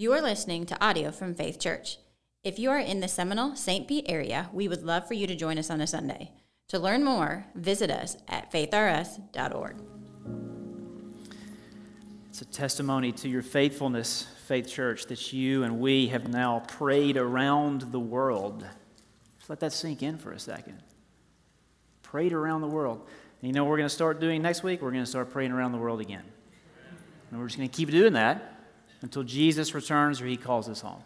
You are listening to audio from Faith Church. If you are in the Seminole, St. Pete area, we would love for you to join us on a Sunday. To learn more, visit us at faithrs.org. It's a testimony to your faithfulness, Faith Church, that you and we have now prayed around the world. Just let that sink in for a second. Prayed around the world. And you know what we're going to start doing next week? We're going to start praying around the world again. And we're just going to keep doing that until Jesus returns or he calls us home.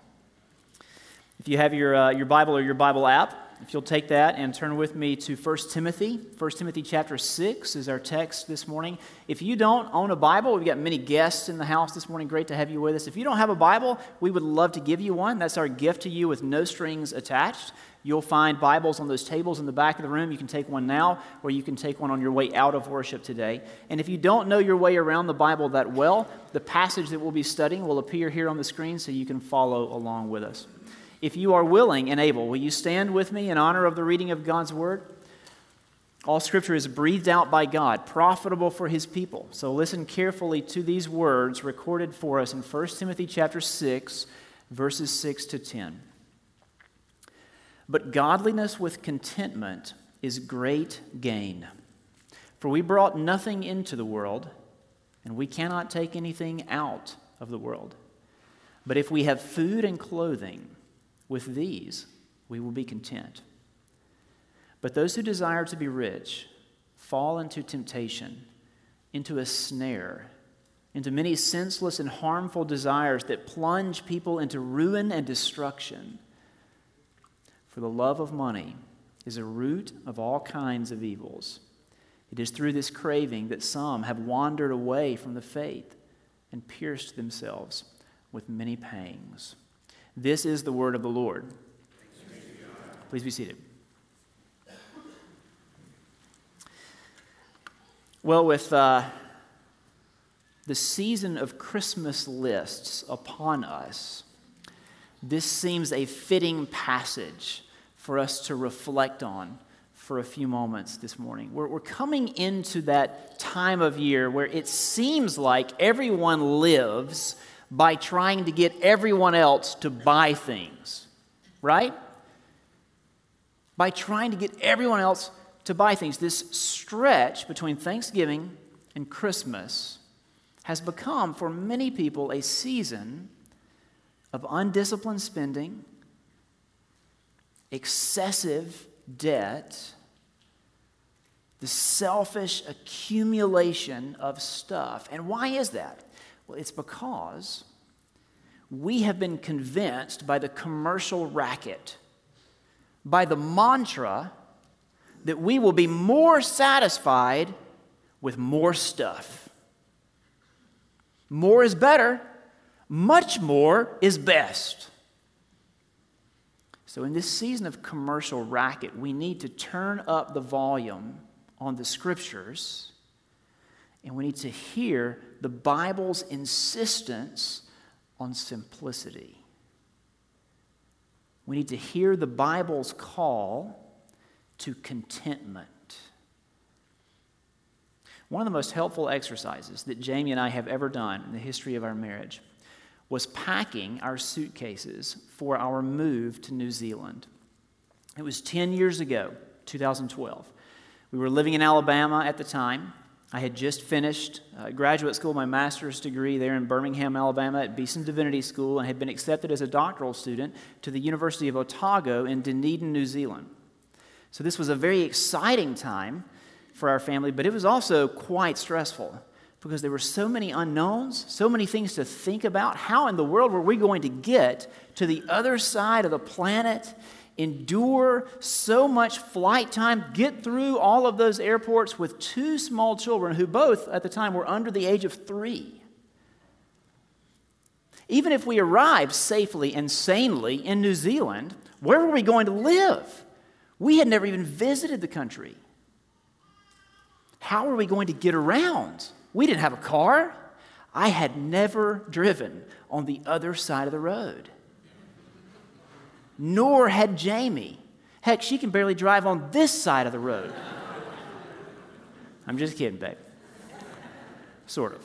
If you have your, uh, your Bible or your Bible app, if you'll take that and turn with me to 1 Timothy. 1 Timothy chapter 6 is our text this morning. If you don't own a Bible, we've got many guests in the house this morning. Great to have you with us. If you don't have a Bible, we would love to give you one. That's our gift to you with no strings attached. You'll find Bibles on those tables in the back of the room. You can take one now, or you can take one on your way out of worship today. And if you don't know your way around the Bible that well, the passage that we'll be studying will appear here on the screen so you can follow along with us. If you are willing and able, will you stand with me in honor of the reading of God's Word? All scripture is breathed out by God, profitable for his people. So listen carefully to these words recorded for us in 1 Timothy chapter 6, verses 6 to 10. But godliness with contentment is great gain. For we brought nothing into the world, and we cannot take anything out of the world. But if we have food and clothing, with these we will be content. But those who desire to be rich fall into temptation, into a snare, into many senseless and harmful desires that plunge people into ruin and destruction. For the love of money is a root of all kinds of evils. It is through this craving that some have wandered away from the faith and pierced themselves with many pangs. This is the word of the Lord. Please be seated. Well, with uh, the season of Christmas lists upon us, this seems a fitting passage for us to reflect on for a few moments this morning. We're, we're coming into that time of year where it seems like everyone lives by trying to get everyone else to buy things, right? By trying to get everyone else to buy things. This stretch between Thanksgiving and Christmas has become, for many people, a season of undisciplined spending, excessive debt, the selfish accumulation of stuff. And why is that? Well, it's because we have been convinced by the commercial racket, by the mantra that we will be more satisfied with more stuff. More is better, much more is best. So, in this season of commercial racket, we need to turn up the volume on the scriptures and we need to hear the Bible's insistence on simplicity. We need to hear the Bible's call to contentment. One of the most helpful exercises that Jamie and I have ever done in the history of our marriage was packing our suitcases for our move to New Zealand. It was 10 years ago, 2012. We were living in Alabama at the time. I had just finished uh, graduate school, my master's degree there in Birmingham, Alabama at Beeson Divinity School, and had been accepted as a doctoral student to the University of Otago in Dunedin, New Zealand. So this was a very exciting time for our family, but it was also quite stressful because there were so many unknowns, so many things to think about. How in the world were we going to get to the other side of the planet, endure so much flight time, get through all of those airports with two small children who both at the time were under the age of three? Even if we arrived safely and sanely in New Zealand, where were we going to live? We had never even visited the country. How were we going to get around? We didn't have a car. I had never driven on the other side of the road. Nor had Jamie. Heck, she can barely drive on this side of the road. I'm just kidding, babe. Sort of.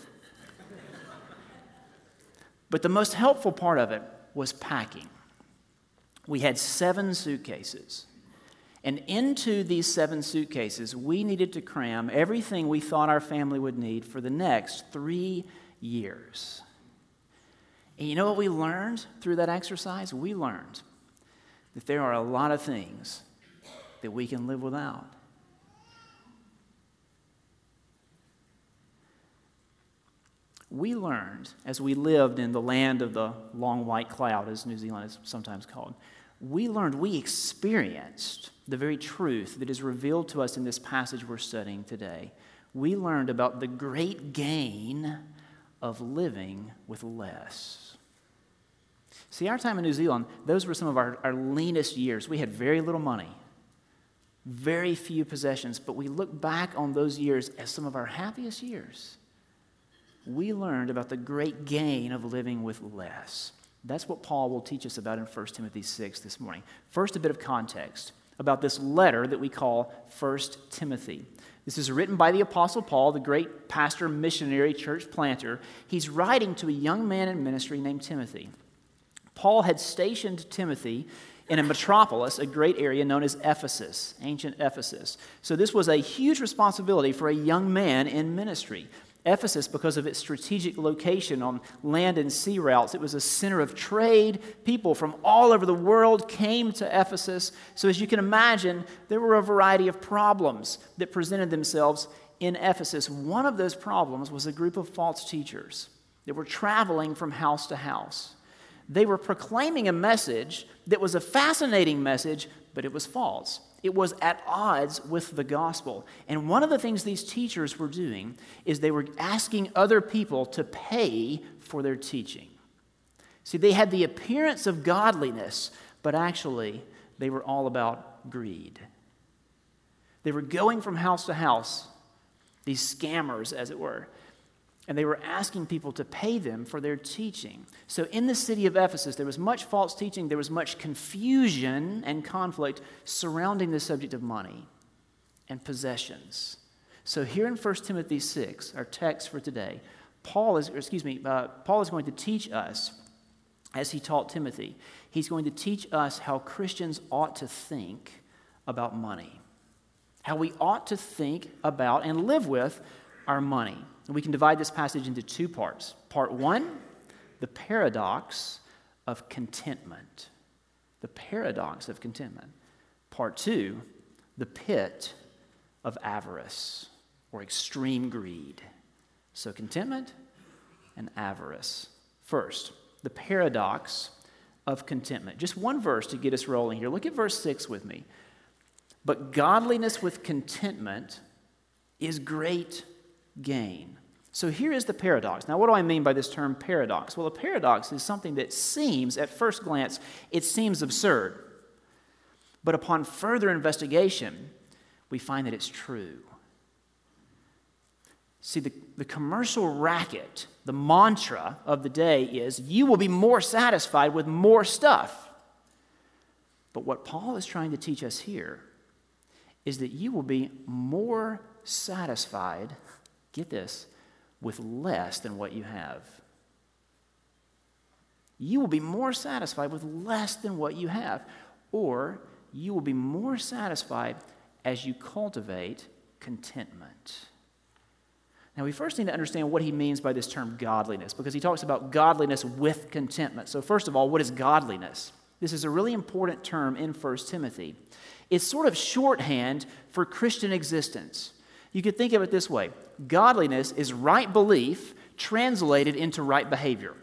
But the most helpful part of it was packing. We had seven suitcases. And into these seven suitcases, we needed to cram everything we thought our family would need for the next three years. And you know what we learned through that exercise? We learned that there are a lot of things that we can live without. We learned as we lived in the land of the long white cloud, as New Zealand is sometimes called, we learned, we experienced the very truth that is revealed to us in this passage we're studying today. We learned about the great gain of living with less. See, our time in New Zealand, those were some of our, our leanest years. We had very little money, very few possessions, but we look back on those years as some of our happiest years. We learned about the great gain of living with less. That's what Paul will teach us about in 1 Timothy 6 this morning. First, a bit of context about this letter that we call 1 Timothy. This is written by the Apostle Paul, the great pastor, missionary, church planter. He's writing to a young man in ministry named Timothy. Paul had stationed Timothy in a metropolis, a great area known as Ephesus, ancient Ephesus. So, this was a huge responsibility for a young man in ministry. Ephesus, because of its strategic location on land and sea routes, it was a center of trade. People from all over the world came to Ephesus. So, as you can imagine, there were a variety of problems that presented themselves in Ephesus. One of those problems was a group of false teachers that were traveling from house to house. They were proclaiming a message that was a fascinating message, but it was false it was at odds with the gospel. And one of the things these teachers were doing is they were asking other people to pay for their teaching. See, they had the appearance of godliness, but actually they were all about greed. They were going from house to house, these scammers, as it were, and they were asking people to pay them for their teaching. So, in the city of Ephesus, there was much false teaching, there was much confusion and conflict surrounding the subject of money and possessions. So, here in 1 Timothy 6, our text for today, Paul is, excuse me, uh, Paul is going to teach us, as he taught Timothy, he's going to teach us how Christians ought to think about money, how we ought to think about and live with our money. And we can divide this passage into two parts. Part one, the paradox of contentment. The paradox of contentment. Part two, the pit of avarice or extreme greed. So, contentment and avarice. First, the paradox of contentment. Just one verse to get us rolling here. Look at verse 6 with me. But godliness with contentment is great gain. So here is the paradox. Now, what do I mean by this term paradox? Well, a paradox is something that seems, at first glance, it seems absurd. But upon further investigation, we find that it's true. See, the, the commercial racket, the mantra of the day is you will be more satisfied with more stuff. But what Paul is trying to teach us here is that you will be more satisfied get this, with less than what you have. You will be more satisfied with less than what you have, or you will be more satisfied as you cultivate contentment. Now, we first need to understand what he means by this term godliness, because he talks about godliness with contentment. So, first of all, what is godliness? This is a really important term in 1 Timothy. It's sort of shorthand for Christian existence. You could think of it this way godliness is right belief translated into right behavior.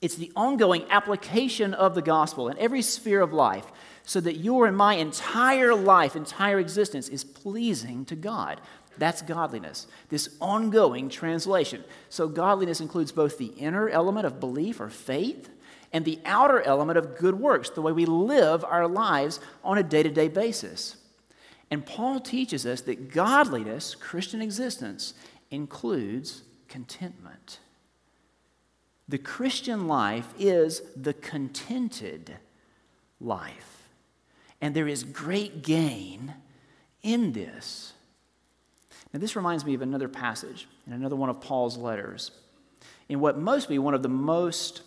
It's the ongoing application of the gospel in every sphere of life so that your and my entire life, entire existence is pleasing to God. That's godliness, this ongoing translation. So, godliness includes both the inner element of belief or faith and the outer element of good works, the way we live our lives on a day to day basis. And Paul teaches us that godliness, Christian existence, includes contentment. The Christian life is the contented life. And there is great gain in this. Now, this reminds me of another passage in another one of Paul's letters. in what must be one of the most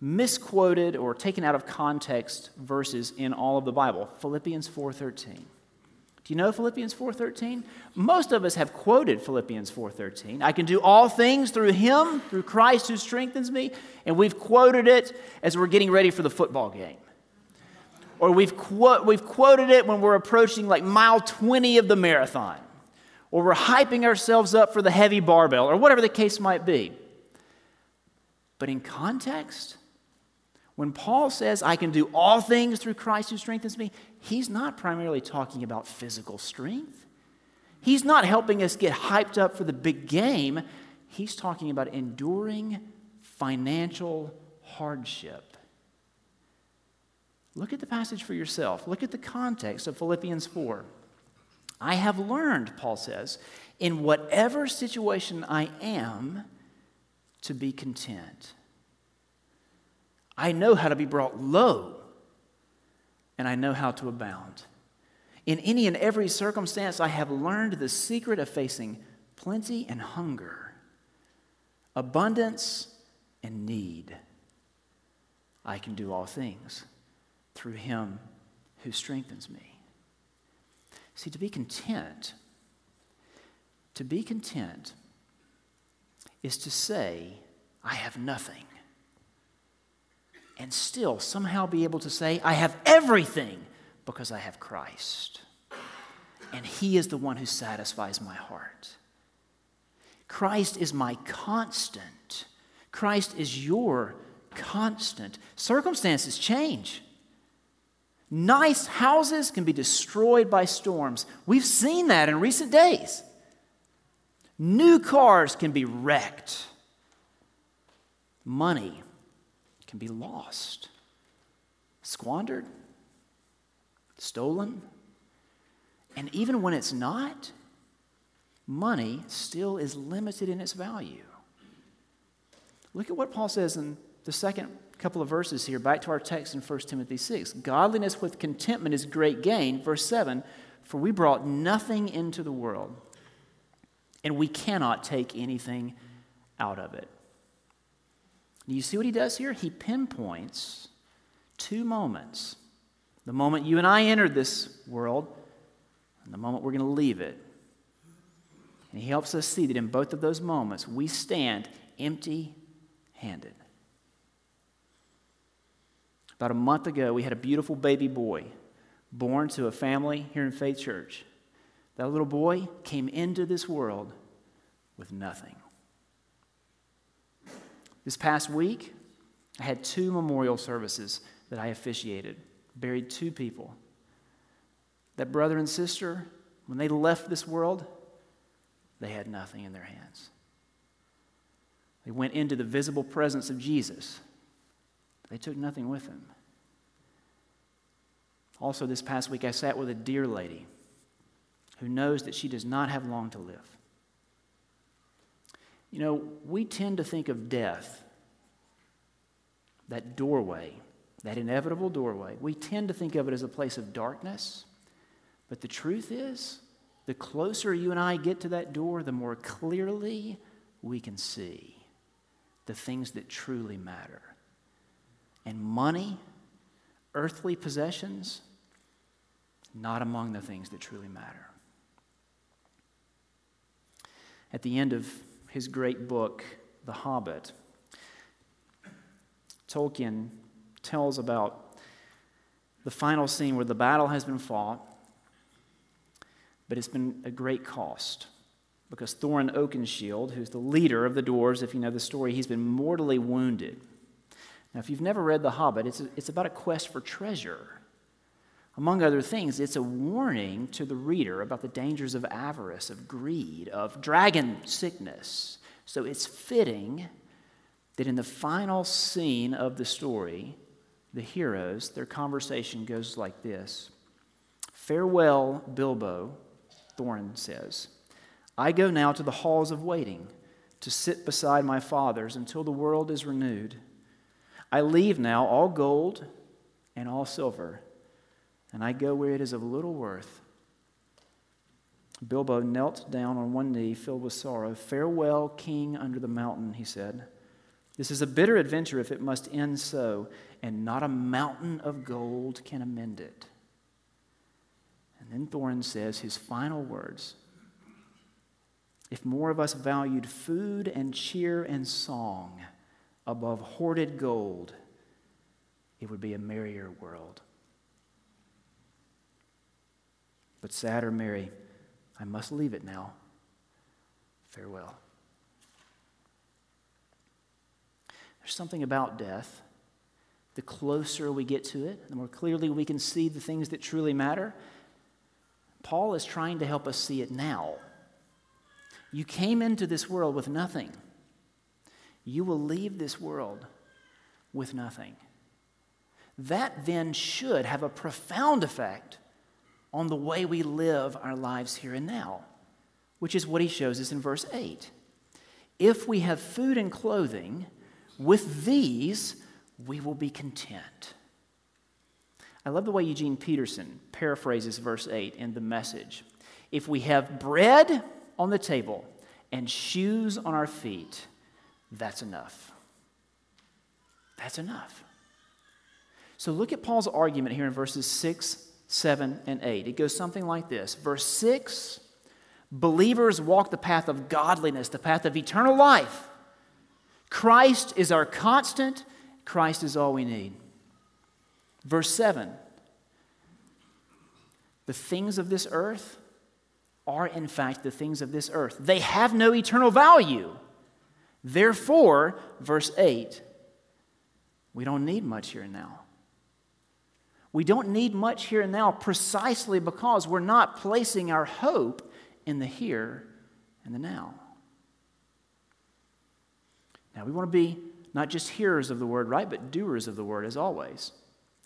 misquoted or taken out of context verses in all of the Bible, Philippians 4:13. Do you know Philippians 4:13? Most of us have quoted Philippians 4:13. I can do all things through him, through Christ who strengthens me, and we've quoted it as we're getting ready for the football game. Or we've, quote, we've quoted it when we're approaching like mile 20 of the marathon. Or we're hyping ourselves up for the heavy barbell, or whatever the case might be. But in context, when Paul says, I can do all things through Christ who strengthens me, he's not primarily talking about physical strength. He's not helping us get hyped up for the big game. He's talking about enduring financial hardship. Look at the passage for yourself. Look at the context of Philippians 4. I have learned, Paul says, in whatever situation I am, to be content. I know how to be brought low, and I know how to abound. In any and every circumstance, I have learned the secret of facing plenty and hunger, abundance and need. I can do all things through him who strengthens me. See, to be content, to be content is to say, I have nothing, and still somehow be able to say, I have everything because I have Christ. And He is the one who satisfies my heart. Christ is my constant. Christ is your constant. Circumstances change. Nice houses can be destroyed by storms. We've seen that in recent days. New cars can be wrecked. Money can be lost, squandered, stolen. And even when it's not, money still is limited in its value. Look at what Paul says in the second couple of verses here, back to our text in 1 Timothy 6. Godliness with contentment is great gain. Verse 7 For we brought nothing into the world, and we cannot take anything out of it. Do you see what he does here? He pinpoints two moments the moment you and I entered this world, and the moment we're going to leave it. And he helps us see that in both of those moments, we stand empty handed. About a month ago, we had a beautiful baby boy born to a family here in Faith Church. That little boy came into this world with nothing. This past week, I had two memorial services that I officiated, buried two people. That brother and sister, when they left this world, they had nothing in their hands. They went into the visible presence of Jesus they took nothing with them. Also, this past week, I sat with a dear lady who knows that she does not have long to live. You know, we tend to think of death, that doorway, that inevitable doorway, we tend to think of it as a place of darkness. But the truth is, the closer you and I get to that door, the more clearly we can see the things that truly matter and money, earthly possessions, not among the things that truly matter. At the end of his great book, The Hobbit, Tolkien tells about the final scene where the battle has been fought, but it's been a great cost because Thorin Oakenshield, who's the leader of the dwarves, if you know the story, he's been mortally wounded. Now, if you've never read The Hobbit, it's, a, it's about a quest for treasure. Among other things, it's a warning to the reader about the dangers of avarice, of greed, of dragon sickness. So it's fitting that in the final scene of the story, the heroes, their conversation goes like this Farewell, Bilbo, Thorin says. I go now to the halls of waiting to sit beside my fathers until the world is renewed. I leave now all gold and all silver, and I go where it is of little worth. Bilbo knelt down on one knee, filled with sorrow. Farewell, king under the mountain, he said. This is a bitter adventure if it must end so, and not a mountain of gold can amend it. And then Thorin says his final words If more of us valued food and cheer and song above hoarded gold, it would be a merrier world. But sad or merry, I must leave it now. Farewell. There's something about death. The closer we get to it, the more clearly we can see the things that truly matter. Paul is trying to help us see it now. You came into this world with nothing. You will leave this world with nothing. That then should have a profound effect on the way we live our lives here and now, which is what he shows us in verse 8. If we have food and clothing, with these we will be content. I love the way Eugene Peterson paraphrases verse 8 in the message. If we have bread on the table and shoes on our feet, that's enough. That's enough. So look at Paul's argument here in verses 6, 7, and 8. It goes something like this Verse 6 Believers walk the path of godliness, the path of eternal life. Christ is our constant, Christ is all we need. Verse 7 The things of this earth are, in fact, the things of this earth. They have no eternal value. Therefore, verse 8, we don't need much here and now. We don't need much here and now precisely because we're not placing our hope in the here and the now. Now, we want to be not just hearers of the word, right, but doers of the word as always.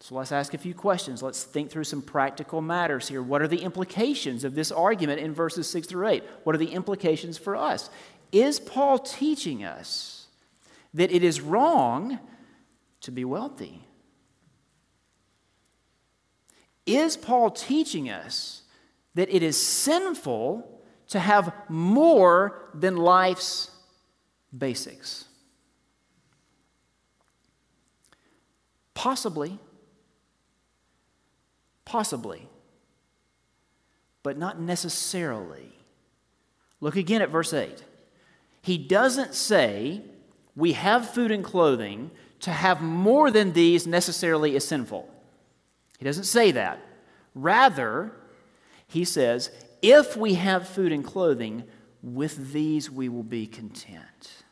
So let's ask a few questions. Let's think through some practical matters here. What are the implications of this argument in verses 6 through 8? What are the implications for us? Is Paul teaching us that it is wrong to be wealthy? Is Paul teaching us that it is sinful to have more than life's basics? Possibly. Possibly. But not necessarily. Look again at verse 8. He doesn't say we have food and clothing, to have more than these necessarily is sinful. He doesn't say that. Rather, he says, if we have food and clothing, with these we will be content.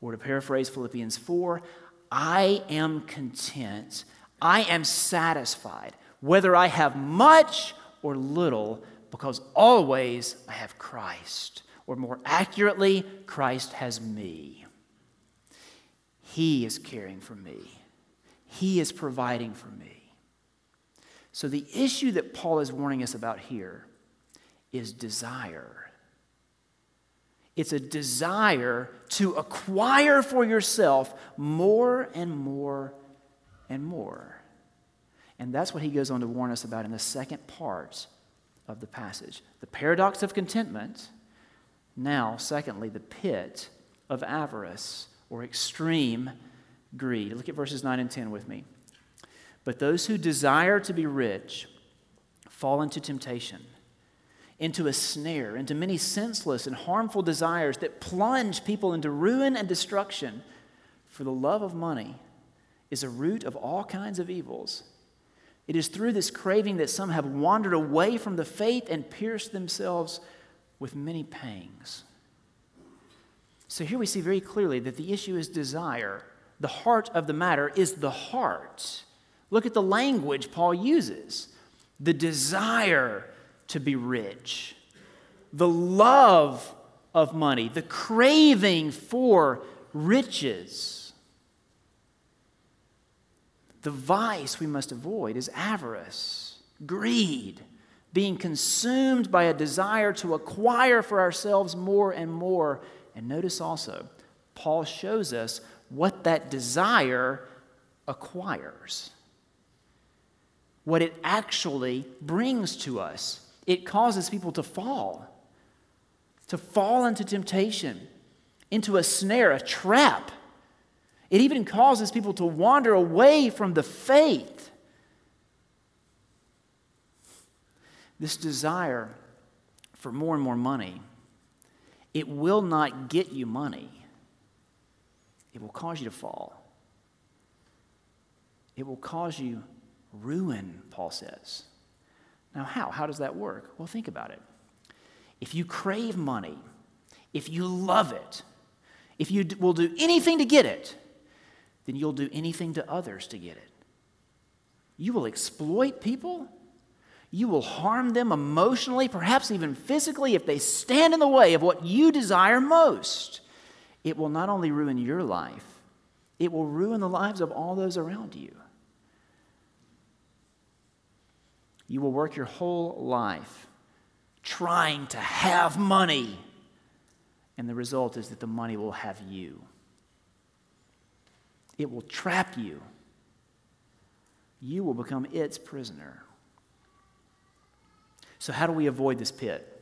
Or to paraphrase Philippians 4, I am content. I am satisfied, whether I have much or little, because always I have Christ. Or more accurately, Christ has me. He is caring for me, He is providing for me. So, the issue that Paul is warning us about here is desire. It's a desire to acquire for yourself more and more and more. And that's what he goes on to warn us about in the second part of the passage the paradox of contentment. Now, secondly, the pit of avarice or extreme greed. Look at verses 9 and 10 with me. But those who desire to be rich fall into temptation into a snare, into many senseless and harmful desires that plunge people into ruin and destruction. For the love of money is a root of all kinds of evils. It is through this craving that some have wandered away from the faith and pierced themselves with many pangs. So here we see very clearly that the issue is desire. The heart of the matter is the heart. Look at the language Paul uses the desire to be rich, the love of money, the craving for riches. The vice we must avoid is avarice, greed, being consumed by a desire to acquire for ourselves more and more. And notice also, Paul shows us what that desire acquires, what it actually brings to us it causes people to fall, to fall into temptation, into a snare, a trap. It even causes people to wander away from the faith. This desire for more and more money, it will not get you money. It will cause you to fall. It will cause you ruin, Paul says. Now, how? How does that work? Well, think about it. If you crave money, if you love it, if you will do anything to get it, then you'll do anything to others to get it. You will exploit people. You will harm them emotionally, perhaps even physically, if they stand in the way of what you desire most. It will not only ruin your life, it will ruin the lives of all those around you. You will work your whole life trying to have money, and the result is that the money will have you. It will trap you. You will become its prisoner. So, how do we avoid this pit?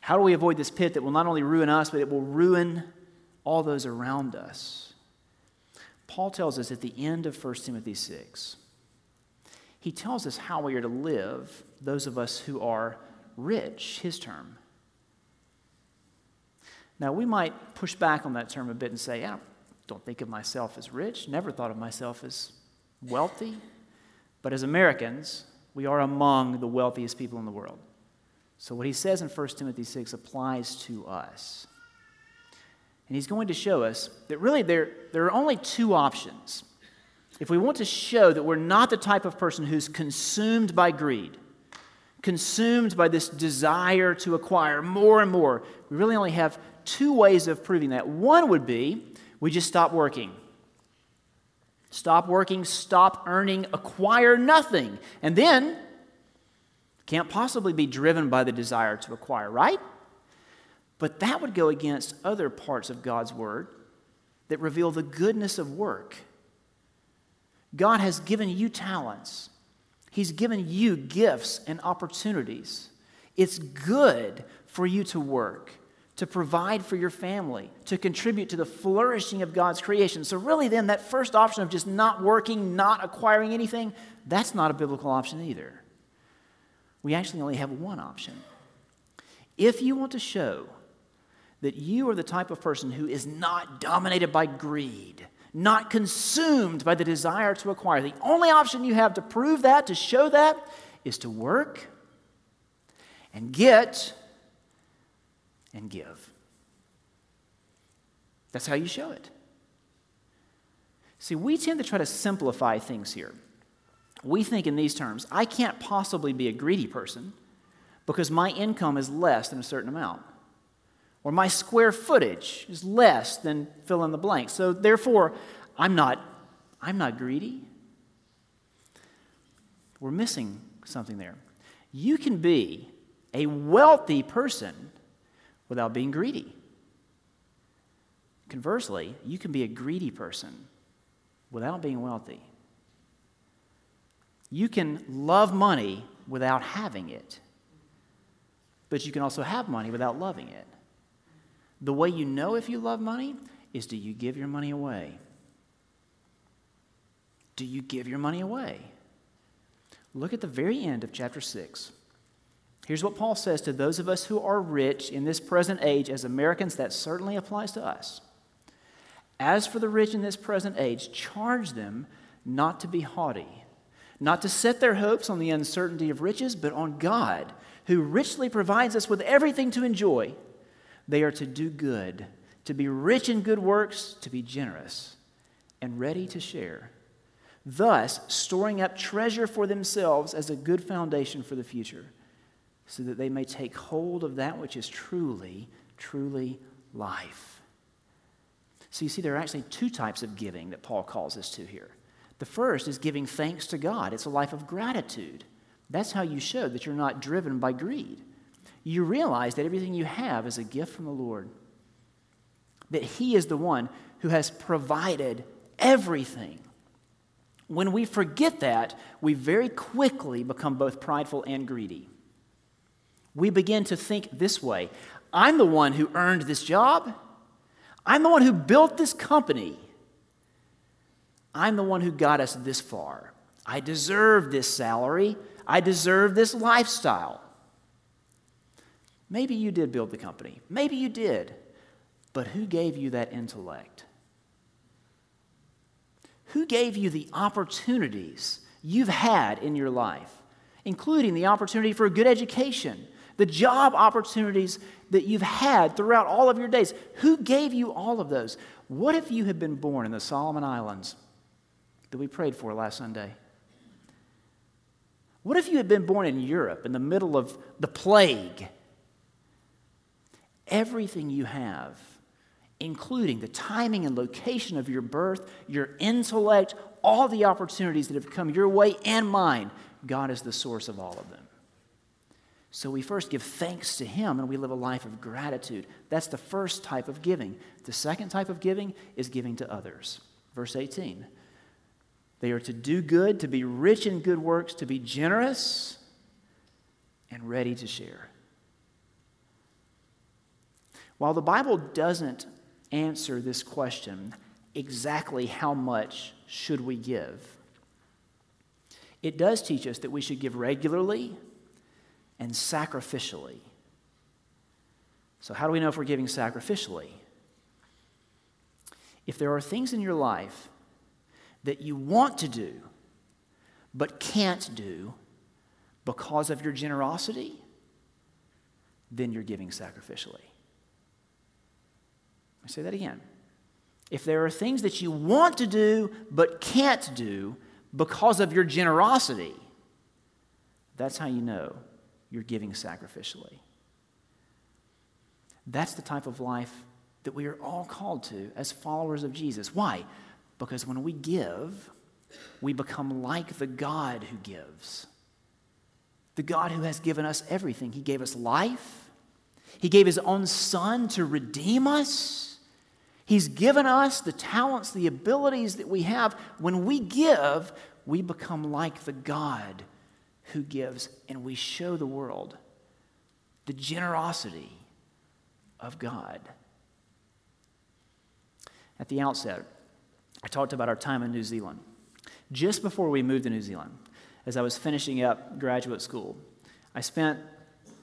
How do we avoid this pit that will not only ruin us, but it will ruin all those around us? Paul tells us at the end of 1 Timothy 6 he tells us how we are to live, those of us who are rich, his term. Now, we might push back on that term a bit and say, I don't think of myself as rich, never thought of myself as wealthy. But as Americans, we are among the wealthiest people in the world. So, what he says in 1 Timothy 6 applies to us. And he's going to show us that really there, there are only two options if we want to show that we're not the type of person who's consumed by greed, consumed by this desire to acquire more and more, we really only have two ways of proving that. One would be we just stop working. Stop working, stop earning, acquire nothing. And then can't possibly be driven by the desire to acquire, right? But that would go against other parts of God's word that reveal the goodness of work God has given you talents, He's given you gifts and opportunities. It's good for you to work, to provide for your family, to contribute to the flourishing of God's creation. So, really, then, that first option of just not working, not acquiring anything, that's not a biblical option either. We actually only have one option. If you want to show that you are the type of person who is not dominated by greed, not consumed by the desire to acquire. The only option you have to prove that, to show that, is to work and get and give. That's how you show it. See, we tend to try to simplify things here. We think in these terms I can't possibly be a greedy person because my income is less than a certain amount or my square footage is less than fill in the blank. So therefore, I'm not I'm not greedy. We're missing something there. You can be a wealthy person without being greedy. Conversely, you can be a greedy person without being wealthy. You can love money without having it, but you can also have money without loving it. The way you know if you love money is do you give your money away? Do you give your money away? Look at the very end of chapter 6. Here's what Paul says to those of us who are rich in this present age. As Americans, that certainly applies to us. As for the rich in this present age, charge them not to be haughty, not to set their hopes on the uncertainty of riches, but on God, who richly provides us with everything to enjoy. They are to do good, to be rich in good works, to be generous, and ready to share. Thus, storing up treasure for themselves as a good foundation for the future, so that they may take hold of that which is truly, truly life. So, you see, there are actually two types of giving that Paul calls us to here. The first is giving thanks to God, it's a life of gratitude. That's how you show that you're not driven by greed you realize that everything you have is a gift from the Lord. That He is the one who has provided everything. When we forget that, we very quickly become both prideful and greedy. We begin to think this way I'm the one who earned this job. I'm the one who built this company. I'm the one who got us this far. I deserve this salary. I deserve this lifestyle. Maybe you did build the company. Maybe you did. But who gave you that intellect? Who gave you the opportunities you've had in your life, including the opportunity for a good education, the job opportunities that you've had throughout all of your days? Who gave you all of those? What if you had been born in the Solomon Islands that we prayed for last Sunday? What if you had been born in Europe in the middle of the plague? Everything you have including the timing and location of your birth, your intellect, all the opportunities that have come your way and mine. God is the source of all of them. So we first give thanks to Him and we live a life of gratitude. That's the first type of giving. The second type of giving is giving to others. Verse 18 They are to do good, to be rich in good works, to be generous, and ready to share. While the Bible doesn't answer this question exactly how much should we give? It does teach us that we should give regularly and sacrificially. So, how do we know if we're giving sacrificially? If there are things in your life that you want to do but can't do because of your generosity, then you're giving sacrificially. I say that again. If there are things that you want to do but can't do because of your generosity, that's how you know you're giving sacrificially. That's the type of life that we are all called to as followers of Jesus. Why? Because when we give, we become like the God who gives. The God who has given us everything. He gave us life, He gave His own Son to redeem us. He's given us the talents, the abilities that we have. When we give, we become like the God who gives, and we show the world the generosity of God. At the outset, I talked about our time in New Zealand. Just before we moved to New Zealand, as I was finishing up graduate school, I spent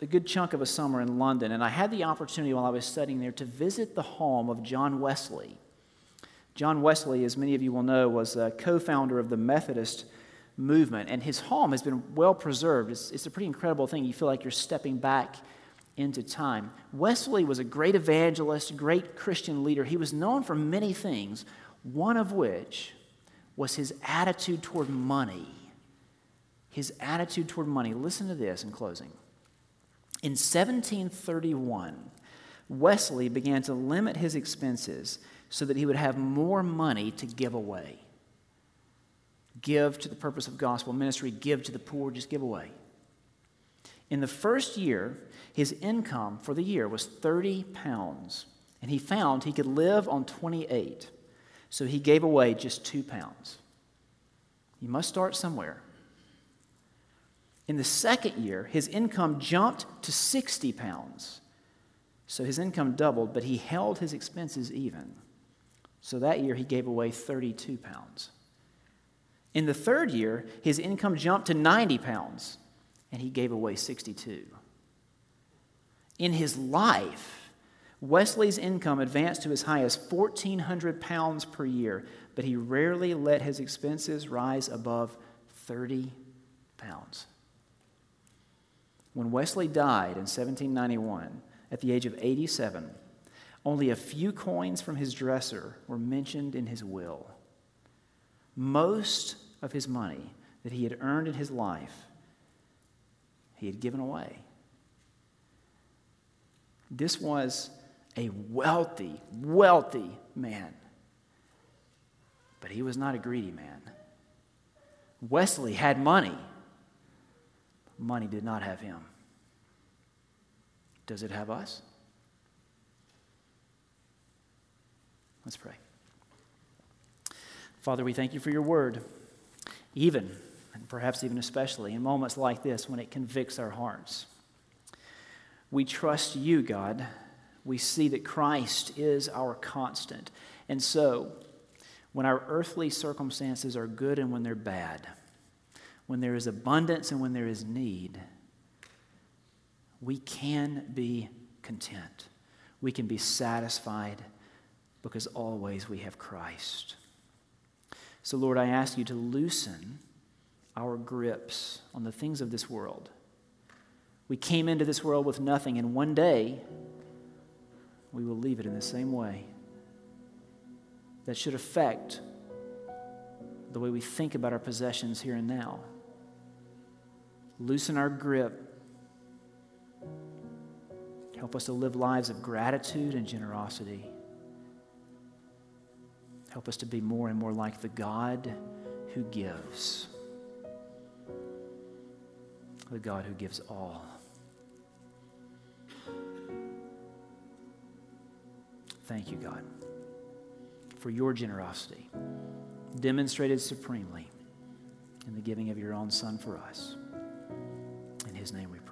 a good chunk of a summer in London, and I had the opportunity while I was studying there to visit the home of John Wesley. John Wesley, as many of you will know, was a co founder of the Methodist movement, and his home has been well preserved. It's, it's, a pretty incredible thing. You feel like you're stepping back into time. Wesley was a great evangelist, great Christian leader. He was known for many things, one of which was his attitude toward money. His attitude toward money. Listen to this in closing. In 1731, Wesley began to limit his expenses so that he would have more money to give away. Give to the purpose of gospel ministry, give to the poor, just give away. In the first year, his income for the year was 30 pounds, and he found he could live on 28. So he gave away just two pounds. You must start somewhere. In the second year, his income jumped to 60 pounds. So his income doubled, but he held his expenses even. So that year, he gave away 32 pounds. In the third year, his income jumped to 90 pounds, and he gave away 62. In his life, Wesley's income advanced to as high as 1,400 pounds per year, but he rarely let his expenses rise above 30 pounds. When Wesley died in 1791 at the age of 87, only a few coins from his dresser were mentioned in his will. Most of his money that he had earned in his life, he had given away. This was a wealthy, wealthy man. But he was not a greedy man. Wesley had money. Money did not have him. Does it have us? Let's pray. Father, we thank you for your word, even, and perhaps even especially, in moments like this when it convicts our hearts. We trust you, God. we see that Christ is our constant. And so, when our earthly circumstances are good and when they're bad, when there is abundance and when there is need, we can be content. We can be satisfied because always we have Christ. So, Lord, I ask you to loosen our grips on the things of this world. We came into this world with nothing, and one day we will leave it in the same way. That should affect the way we think about our possessions here and now. Loosen our grip. Help us to live lives of gratitude and generosity. Help us to be more and more like the God who gives the God who gives all. Thank you, God, for your generosity, demonstrated supremely in the giving of your own Son for us. His name we pray.